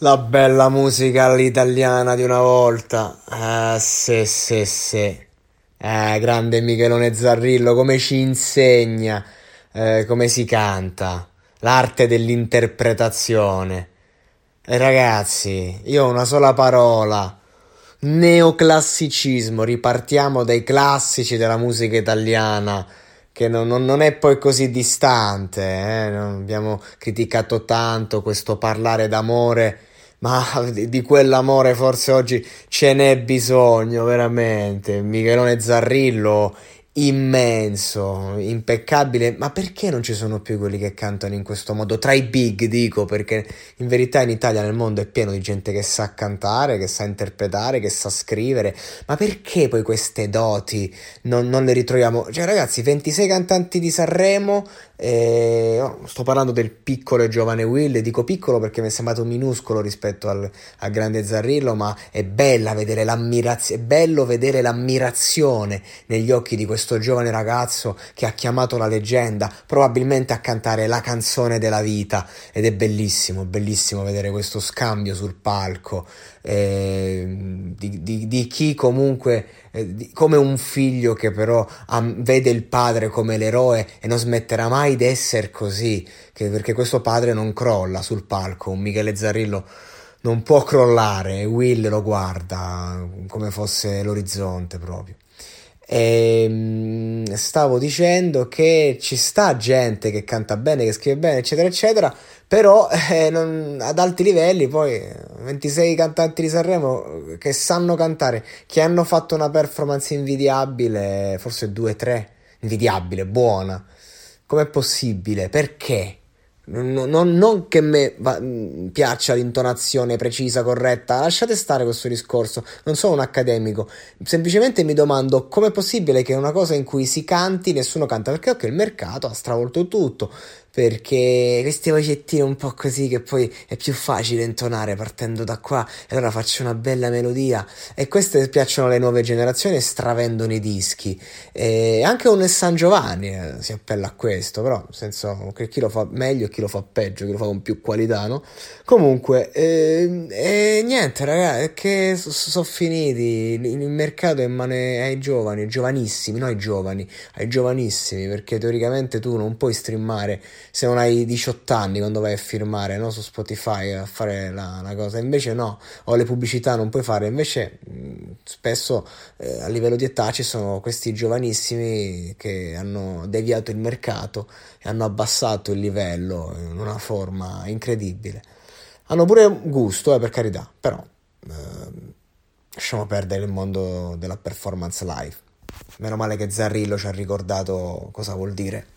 La bella musica all'italiana di una volta. Ah, sì, sì, sì. Eh, grande Michelone Zarrillo, come ci insegna, eh, come si canta, l'arte dell'interpretazione. E ragazzi, io ho una sola parola. Neoclassicismo, ripartiamo dai classici della musica italiana, che non, non è poi così distante. Eh? abbiamo criticato tanto questo parlare d'amore ma di, quell'amore forse oggi ce n'è bisogno veramente. Michelone Zarrillo immenso, impeccabile, ma perché non ci sono più quelli che cantano in questo modo? Tra i big dico, perché in verità in Italia nel mondo è pieno di gente che sa cantare, che sa interpretare, che sa scrivere, ma perché poi queste doti non, non le ritroviamo? Cioè ragazzi, 26 cantanti di Sanremo, eh, oh, sto parlando del piccolo e giovane Will, dico piccolo perché mi è sembrato minuscolo rispetto al, al grande Zarrillo, ma è bella vedere è bello vedere l'ammirazione negli occhi di questo giovane ragazzo che ha chiamato la leggenda, probabilmente a cantare la canzone della vita. Ed è bellissimo, bellissimo vedere questo scambio sul palco eh, di, di, di, chi comunque eh, di, come un figlio che però am, vede il padre come l'eroe e non smetterà mai di essere così che, perché questo padre non crolla sul palco. Un Michele Zarrillo non può crollare Will lo guarda come fosse l'orizzonte proprio e ehm, stavo dicendo che ci sta gente che canta bene, che scrive bene, eccetera, eccetera, però eh, non, ad alti livelli poi 26 cantanti di Sanremo che sanno cantare, che hanno fatto una performance invidiabile, forse 2-3, invidiabile, buona. Com'è possibile? Perché? Non, non, che me va, mm, piaccia l'intonazione precisa, corretta, lasciate stare questo discorso, non sono un accademico, semplicemente mi domando com'è possibile che una cosa in cui si canti nessuno canta, perché ok, il mercato ha stravolto tutto, perché queste vocettine un po' così che poi è più facile intonare partendo da qua e allora faccio una bella melodia. E queste piacciono alle nuove generazioni e stravendono i dischi. E anche un San Giovanni eh, si appella a questo però nel senso che chi lo fa meglio e chi lo fa peggio chi lo fa con più qualità no? comunque eh, e niente ragazzi che sono so finiti. Il mercato è in mano ai giovani giovanissimi no ai giovani ai giovanissimi perché teoricamente tu non puoi streamare se non hai 18 anni quando vai a firmare no? su Spotify a fare la, la, cosa, invece no, o le pubblicità non puoi fare, invece spesso eh, a livello di età ci sono questi giovanissimi che hanno deviato il mercato e hanno abbassato il livello in una forma incredibile. Hanno pure gusto, eh, per carità, però eh, lasciamo perdere il mondo della performance live. Meno male che Zarrillo ci ha ricordato cosa vuol dire